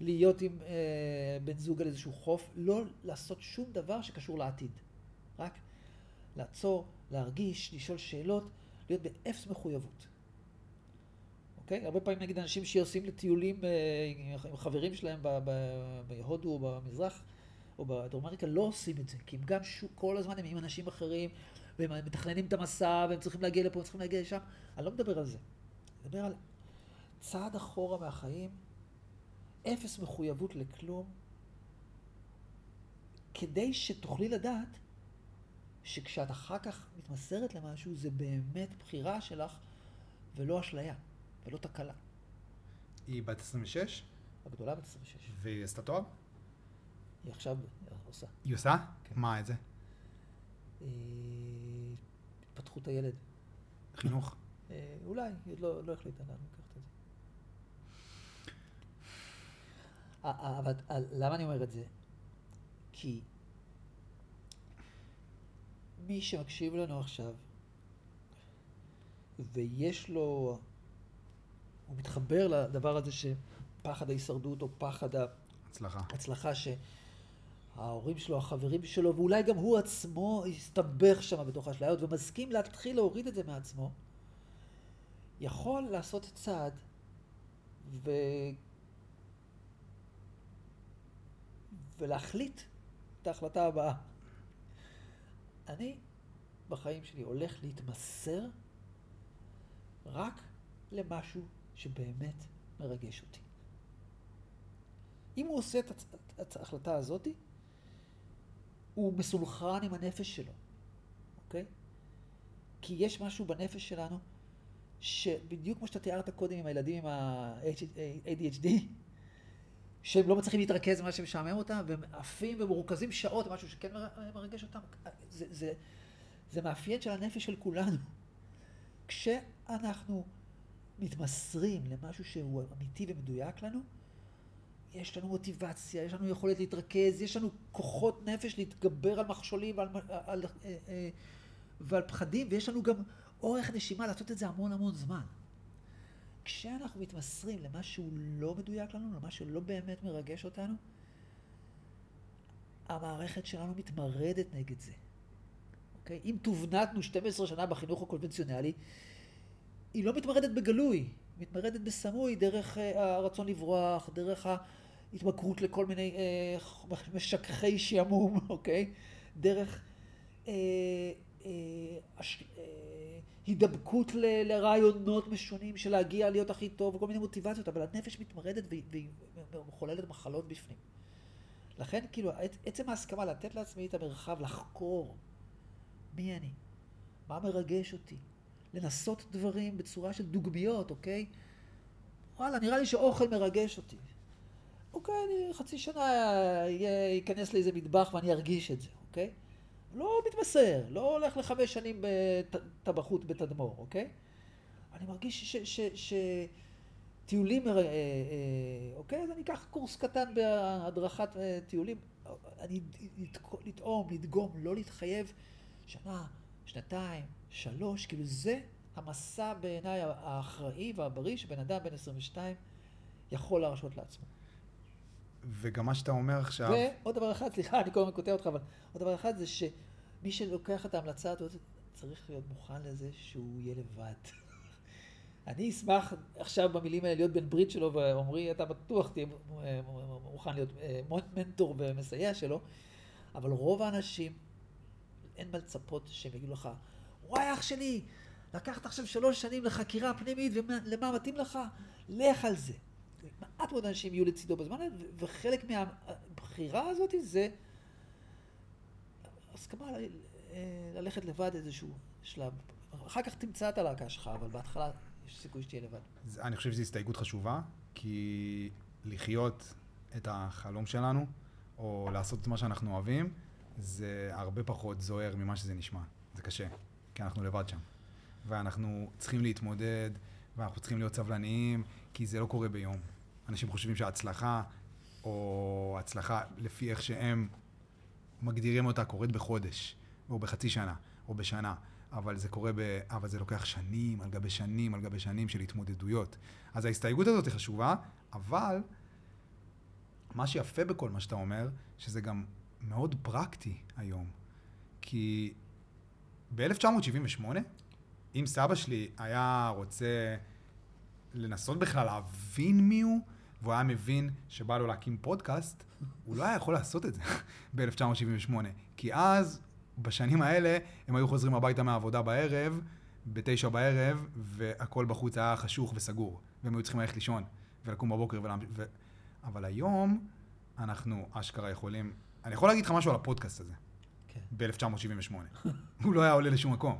להיות עם אה, בן זוג על איזשהו חוף, לא לעשות שום דבר שקשור לעתיד. רק לעצור, להרגיש, לשאול שאלות, להיות באפס מחויבות. אוקיי? הרבה פעמים נגיד אנשים שעושים לטיולים אה, עם חברים שלהם בהודו או במזרח, או בדרום אמריקה, לא עושים את זה, כי הם גם שוק, כל הזמן הם עם אנשים אחרים, והם מתכננים את המסע, והם צריכים להגיע לפה, הם צריכים להגיע לשם. אני לא מדבר על זה. אני מדבר על צעד אחורה מהחיים, אפס מחויבות לכלום, כדי שתוכלי לדעת שכשאת אחר כך מתמסרת למשהו, זה באמת בחירה שלך, ולא אשליה, ולא תקלה. היא בת 26? הגדולה בת 26. והיא עשתה תואר? היא עכשיו עושה. היא עושה? כן. מה, את זה? אה, התפתחות הילד. חינוך? אה, אולי, היא עוד לא, לא החליטה לאן לקחת את זה. אבל למה אני אומר את זה? כי מי שמקשיב לנו עכשיו, ויש לו, הוא מתחבר לדבר הזה שפחד ההישרדות או פחד ההצלחה, הצלחה ש... ההורים שלו, החברים שלו, ואולי גם הוא עצמו הסתבך שם בתוך האשליות, ומסכים להתחיל להוריד את זה מעצמו, יכול לעשות צעד ו... ולהחליט את ההחלטה הבאה. אני בחיים שלי הולך להתמסר רק למשהו שבאמת מרגש אותי. אם הוא עושה את ההחלטה הזאת, הוא מסונכרן עם הנפש שלו, אוקיי? כי יש משהו בנפש שלנו, שבדיוק כמו שאתה תיארת קודם עם הילדים עם ה-ADHD, שהם לא מצליחים להתרכז במה שמשעמם אותם, והם עפים ומרוכזים שעות, משהו שכן מרגש אותם, זה, זה, זה מאפיין של הנפש של כולנו. כשאנחנו מתמסרים למשהו שהוא אמיתי ומדויק לנו, יש לנו מוטיבציה, יש לנו יכולת להתרכז, יש לנו כוחות נפש להתגבר על מכשולים ועל, על, על, אה, אה, ועל פחדים, ויש לנו גם אורך נשימה לעשות את זה המון המון זמן. כשאנחנו מתמסרים למה שהוא לא מדויק לנו, למה שלא באמת מרגש אותנו, המערכת שלנו מתמרדת נגד זה. אוקיי? אם תובנתנו 12 שנה בחינוך הקונבנציונלי, היא לא מתמרדת בגלוי, מתמרדת בסמוי דרך אה, הרצון לברוח, דרך ההתמכרות לכל מיני אה, משככי שעמום, אוקיי? דרך אה, אה, אה, הידבקות ל, לרעיונות משונים של להגיע להיות הכי טוב וכל מיני מוטיבציות, אבל הנפש מתמרדת והיא מחוללת מחלות בפנים. לכן, כאילו, עצם ההסכמה לתת לעצמי את המרחב לחקור מי אני, מה מרגש אותי, לנסות דברים בצורה של דוגמיות, אוקיי? וואלה, נראה לי שאוכל מרגש אותי. אוקיי, אני חצי שנה אכנס לאיזה מטבח ואני ארגיש את זה, אוקיי? לא מתמסר, לא הולך לחמש שנים בטבחות בתדמור, אוקיי? אני מרגיש שטיולים, אה, אה, אוקיי? אז אני אקח קורס קטן בהדרכת אה, טיולים. אני לטעום, לדגום, לא להתחייב שנה, שנתיים, שלוש, כאילו זה המסע בעיניי האחראי והבריא שבן אדם בן 22 יכול להרשות לעצמו. וגם מה שאתה אומר עכשיו... ועוד דבר אחד, סליחה, אני כל הזמן קוטע אותך, אבל עוד דבר אחד זה שמי שלוקח את ההמלצה הזאת צריך להיות מוכן לזה שהוא יהיה לבד. אני אשמח עכשיו במילים האלה להיות בן ברית שלו, ועמרי, אתה בטוח תהיה מוכן להיות אה, מנטור ומסייע שלו, אבל רוב האנשים, אין מה לצפות שהם יגידו לך, וואי אח שלי, לקחת עכשיו שלוש שנים לחקירה פנימית, ולמה מתאים לך? לך על זה. מעט מאוד אנשים יהיו לצידו בזמן, וחלק מהבחירה הזאת זה הסכמה ללכת לבד איזשהו שלב. אחר כך תמצא את הלהקה שלך, אבל בהתחלה יש סיכוי שתהיה לבד. אני חושב שזו הסתייגות חשובה, כי לחיות את החלום שלנו, או לעשות את מה שאנחנו אוהבים, זה הרבה פחות זוהר ממה שזה נשמע. זה קשה, כי אנחנו לבד שם. ואנחנו צריכים להתמודד, ואנחנו צריכים להיות סבלניים, כי זה לא קורה ביום. אנשים חושבים שההצלחה, או הצלחה לפי איך שהם מגדירים אותה, קורית בחודש, או בחצי שנה, או בשנה. אבל זה קורה ב... אבל זה לוקח שנים על גבי שנים על גבי שנים של התמודדויות. אז ההסתייגות הזאת היא חשובה, אבל מה שיפה בכל מה שאתה אומר, שזה גם מאוד פרקטי היום. כי ב-1978, אם סבא שלי היה רוצה לנסות בכלל להבין מי הוא, והוא היה מבין שבא לו להקים פודקאסט, הוא לא היה יכול לעשות את זה ב-1978. כי אז, בשנים האלה, הם היו חוזרים הביתה מהעבודה בערב, בתשע בערב, והכל בחוץ היה חשוך וסגור. והם היו צריכים ללכת לישון, ולקום בבוקר ולהמשיך. ו... אבל היום, אנחנו אשכרה יכולים... אני יכול להגיד לך משהו על הפודקאסט הזה. כן. ב-1978. הוא לא היה עולה לשום מקום.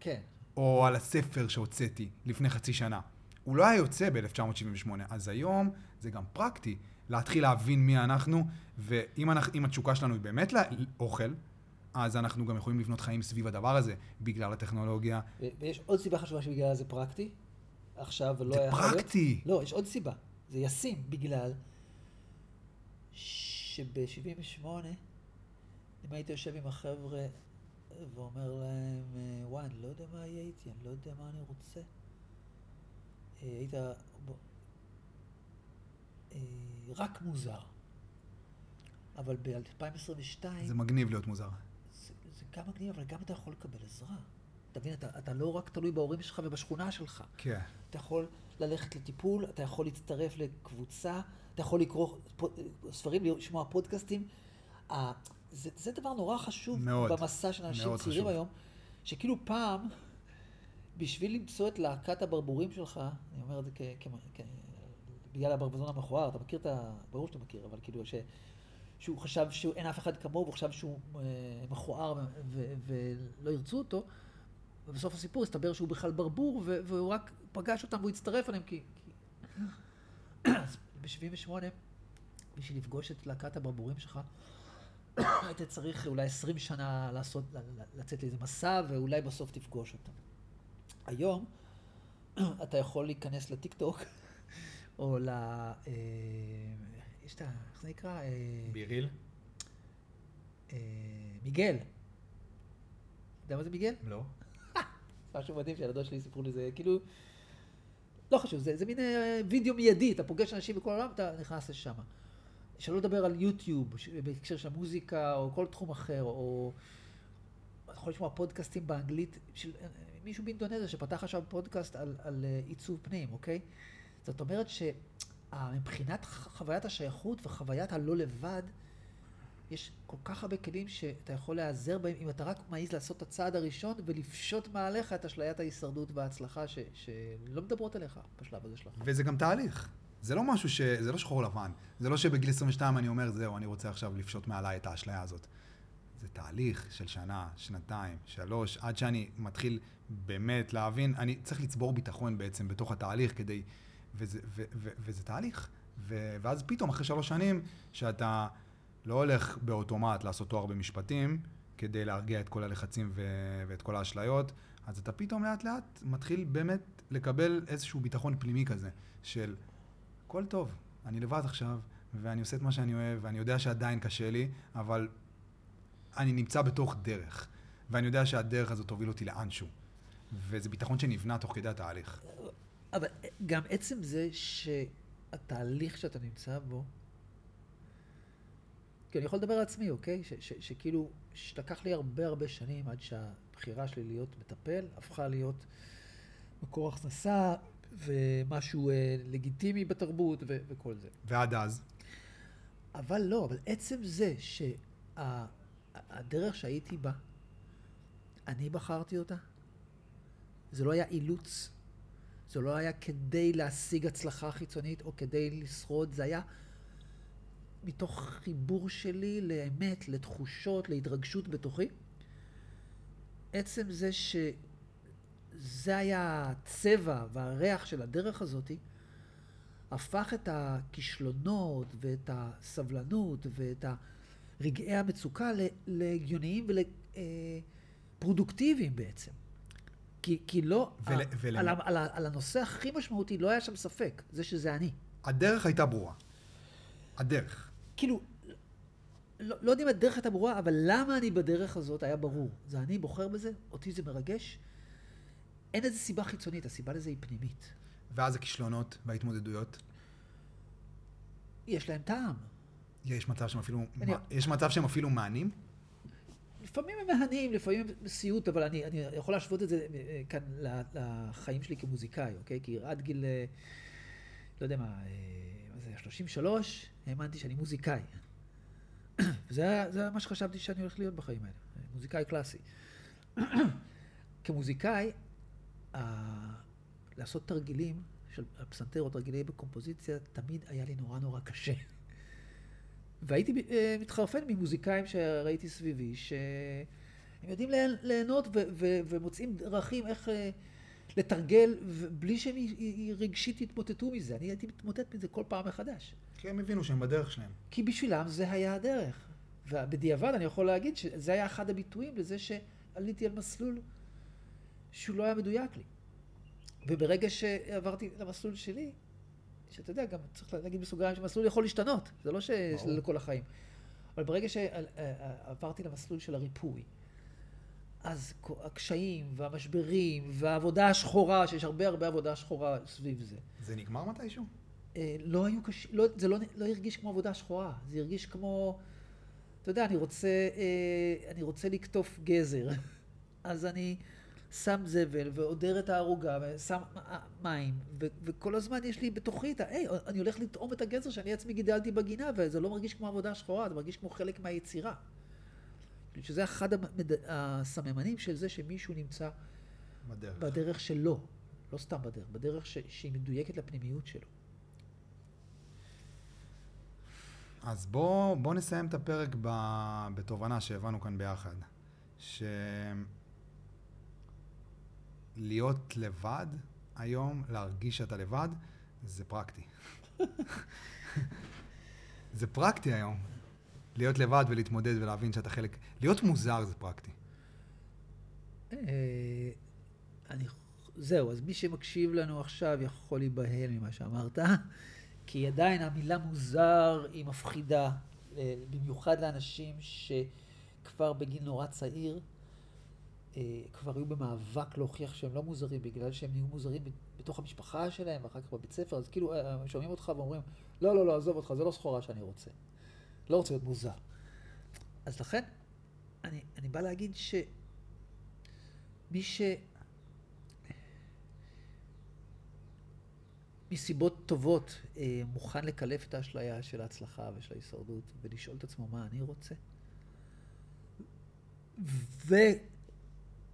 כן. או על הספר שהוצאתי לפני חצי שנה. הוא לא היה יוצא ב-1978, אז היום זה גם פרקטי להתחיל להבין מי אנחנו, ואם אנחנו, התשוקה שלנו היא באמת לאוכל, אז אנחנו גם יכולים לבנות חיים סביב הדבר הזה, בגלל הטכנולוגיה. ויש עוד סיבה חשובה שבגלל זה פרקטי, עכשיו לא היה יכול להיות. זה פרקטי. לא, יש עוד סיבה. זה ישים, בגלל שב-78, אם היית יושב עם החבר'ה ואומר להם, וואי, אני לא יודע מה יהיה איתי, אני לא יודע מה אני רוצה. אה, היית אה, רק מוזר. אבל ב-2022... זה מגניב להיות מוזר. זה, זה גם מגניב, אבל גם אתה יכול לקבל עזרה. אתה מבין, אתה, אתה לא רק תלוי בהורים שלך ובשכונה שלך. כן. אתה יכול ללכת לטיפול, אתה יכול להצטרף לקבוצה, אתה יכול לקרוא ספרים, לשמוע פודקאסטים. זה, זה דבר נורא חשוב מאוד, במסע של אנשים מאוד צעירים חשוב. היום, שכאילו פעם, בשביל למצוא את להקת הברבורים שלך, אני אומר את זה כ... כ, בגלל הברווזון המכוער, אתה מכיר את ה... ברור שאתה מכיר, אבל כאילו ש... שהוא חשב שאין אף אחד כמוהו, והוא חשב שהוא אה, מכוער ולא ירצו אותו, ובסוף הסיפור הסתבר שהוא בכלל ברבור, והוא רק פגש אותם והוא הצטרף אליהם, כי... כי... ב-78, בשביל לפגוש את להקת הברבורים שלך, היית צריך אולי 20 שנה לעשות, לצאת לאיזה מסע, ואולי בסוף תפגוש אותם. היום, אתה יכול להיכנס לטיק טוק, או ל... אה, יש את ה... איך זה נקרא? אה, ביריל? אה, מיגל. אתה יודע מה זה מיגל? לא. משהו מדהים שהילדות שלי סיפרו לי, זה כאילו... לא חשוב, זה, זה מין אה, וידאו מיידי, אתה פוגש אנשים בכל העולם, אתה נכנס לשם. שלא לדבר על יוטיוב, בהקשר של מוזיקה, או כל תחום אחר, או... אתה יכול לשמוע פודקאסטים באנגלית של אה, מישהו באינדונזיה שפתח עכשיו פודקאסט על, על אה, עיצוב פנים, אוקיי? זאת אומרת שמבחינת חוויית השייכות וחוויית הלא לבד, יש כל כך הרבה כלים שאתה יכול להיעזר בהם, אם אתה רק מעז לעשות את הצעד הראשון ולפשוט מעליך את אשליית ההישרדות וההצלחה ש, שלא מדברות אליך בשלב הזה שלך. וזה גם תהליך. זה לא משהו ש... זה לא שחור לבן. זה לא שבגיל 22 אני אומר, זהו, אני רוצה עכשיו לפשוט מעליי את האשליה הזאת. זה תהליך של שנה, שנתיים, שלוש, עד שאני מתחיל באמת להבין, אני צריך לצבור ביטחון בעצם בתוך התהליך כדי... וזה, ו, ו, וזה תהליך. ו, ואז פתאום, אחרי שלוש שנים, שאתה לא הולך באוטומט לעשות תואר במשפטים, כדי להרגיע את כל הלחצים ו, ואת כל האשליות, אז אתה פתאום לאט לאט מתחיל באמת לקבל איזשהו ביטחון פנימי כזה, של הכל טוב, אני לבד עכשיו, ואני עושה את מה שאני אוהב, ואני יודע שעדיין קשה לי, אבל אני נמצא בתוך דרך, ואני יודע שהדרך הזאת תוביל אותי לאנשהו. וזה ביטחון שנבנה תוך כדי התהליך. אבל גם עצם זה שהתהליך שאתה נמצא בו, כי אני יכול לדבר על עצמי, אוקיי? שכאילו, שלקח לי הרבה הרבה שנים עד שהבחירה שלי להיות מטפל הפכה להיות מקור הכנסה ומשהו אה, לגיטימי בתרבות ו, וכל זה. ועד אז, אבל לא, אבל עצם זה שהדרך שהייתי בה, אני בחרתי אותה, זה לא היה אילוץ, זה לא היה כדי להשיג הצלחה חיצונית או כדי לשרוד, זה היה מתוך חיבור שלי לאמת, לתחושות, להתרגשות בתוכי. עצם זה שזה היה הצבע והריח של הדרך הזאתי, הפך את הכישלונות ואת הסבלנות ואת רגעי המצוקה להגיוניים ולפרודוקטיביים בעצם. כי, כי לא, ול- ה- ול- על, על, על הנושא הכי משמעותי לא היה שם ספק, זה שזה אני. הדרך הייתה ברורה. הדרך. כאילו, לא, לא יודע אם הדרך הייתה ברורה, אבל למה אני בדרך הזאת היה ברור. זה אני בוחר בזה, אותי זה מרגש. אין איזה סיבה חיצונית, הסיבה לזה היא פנימית. ואז הכישלונות וההתמודדויות, יש להם טעם. יש מצב שהם אפילו, אני- יש מצב שהם אפילו מענים? לפעמים הם מהנים, לפעמים הם סיוט, אבל אני, אני יכול להשוות את זה אה, כאן ל- לחיים שלי כמוזיקאי, אוקיי? כי עד גיל, אה, לא יודע מה, אה, מה זה, 33, האמנתי שאני מוזיקאי. היה, זה היה מה שחשבתי שאני הולך להיות בחיים האלה, אה, מוזיקאי קלאסי. כמוזיקאי, ה- לעשות תרגילים של הפסנתר או תרגילי בקומפוזיציה, תמיד היה לי נורא נורא קשה. והייתי אה, מתחרפן ממוזיקאים שראיתי סביבי, שהם יודעים ליהנות ומוצאים דרכים איך אה, לתרגל, בלי שהם רגשית יתמוטטו מזה. אני הייתי מתמוטט מזה כל פעם מחדש. כי הם הבינו שהם בדרך שלהם. כי בשבילם זה היה הדרך. ובדיעבד אני יכול להגיד שזה היה אחד הביטויים לזה שעליתי על מסלול שהוא לא היה מדויק לי. וברגע שעברתי למסלול שלי, שאתה יודע, גם צריך להגיד בסוגריים שמסלול יכול להשתנות, זה לא שיש ברור. לכל החיים. אבל ברגע שעברתי למסלול של הריפוי, אז הקשיים והמשברים והעבודה השחורה, שיש הרבה הרבה עבודה שחורה סביב זה, זה נגמר מתישהו? אה, לא היו קשים, לא, זה לא, לא הרגיש כמו עבודה שחורה, זה הרגיש כמו, אתה יודע, אני רוצה, אה, אני רוצה לקטוף גזר, אז אני שם זבל ועודר את הערוגה ושם מים, ו- וכל הזמן יש לי בתוכי את ה... היי, אני הולך לטעום את הגזר שאני עצמי גידלתי בגינה, וזה לא מרגיש כמו עבודה שחורה, זה מרגיש כמו חלק מהיצירה. שזה אחד המד... הסממנים של זה שמישהו נמצא בדרך. בדרך שלו, לא סתם בדרך, בדרך ש... שהיא מדויקת לפנימיות שלו. אז בוא, בוא נסיים את הפרק ב, בתובנה שהבנו כאן ביחד. שלהיות לבד היום, להרגיש שאתה לבד, זה פרקטי. זה פרקטי היום. להיות לבד ולהתמודד ולהבין שאתה חלק... להיות מוזר זה פרקטי. אה, אני... זהו, אז מי שמקשיב לנו עכשיו יכול להיבהל ממה שאמרת, כי עדיין המילה מוזר היא מפחידה, אה, במיוחד לאנשים שכבר בגיל נורא צעיר, כבר היו במאבק להוכיח שהם לא מוזרים, בגלל שהם נהיו מוזרים בתוך המשפחה שלהם, ואחר כך בבית ספר, אז כאילו שומעים אותך ואומרים, לא, לא, לא, עזוב אותך, זה לא סחורה שאני רוצה. לא רוצה להיות מוזר. אז לכן, אני, אני בא להגיד שמי ש... מסיבות טובות אה, מוכן לקלף את האשליה של ההצלחה ושל ההישרדות ולשאול את עצמו מה אני רוצה.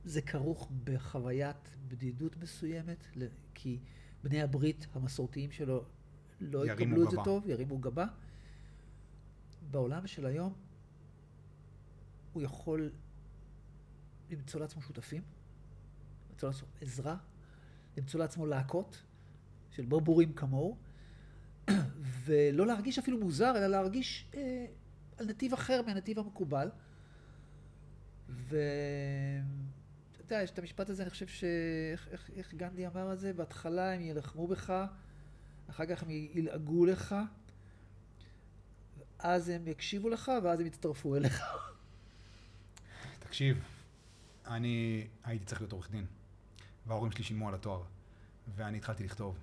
וזה כרוך בחוויית בדידות מסוימת, כי בני הברית המסורתיים שלו לא יקבלו את זה טוב, ירימו גבה. בעולם של היום הוא יכול למצוא לעצמו שותפים, למצוא לעצמו עזרה, למצוא לעצמו להקות של ברבורים כמוהו, ולא להרגיש אפילו מוזר, אלא להרגיש אה, על נתיב אחר מהנתיב המקובל. ואתה יודע, יש את המשפט הזה, אני חושב ש... איך, איך, איך גנדי אמר את זה? בהתחלה הם יילחמו בך, אחר כך הם ילעגו לך, אז הם יקשיבו לך, ואז הם יצטרפו אליך. תקשיב, אני הייתי צריך להיות עורך דין, וההורים שלי שילמו על התואר, ואני התחלתי לכתוב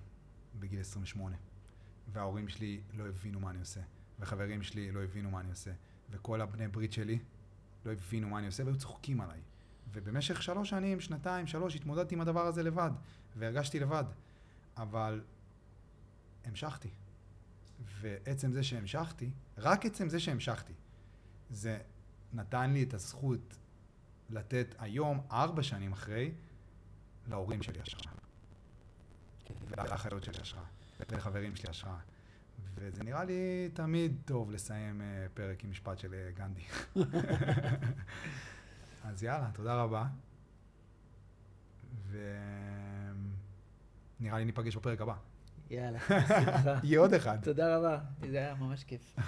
בגיל 28, וההורים שלי לא הבינו מה אני עושה, וחברים שלי לא הבינו מה אני עושה, וכל הבני ברית שלי לא הבינו מה אני עושה, והיו צוחקים עליי. ובמשך שלוש שנים, שנתיים, שלוש, התמודדתי עם הדבר הזה לבד, והרגשתי לבד. אבל המשכתי. ועצם זה שהמשכתי, רק עצם זה שהמשכתי, זה נתן לי את הזכות לתת היום, ארבע שנים אחרי, להורים שלי השראה. ולאחיות שלי השראה, ולחברים שלי השראה. וזה נראה לי תמיד טוב לסיים uh, פרק עם משפט של uh, גנדי. אז יאללה, תודה רבה. ונראה לי ניפגש בפרק הבא. יאללה, יהיה עוד אחד. תודה רבה, זה היה ממש כיף.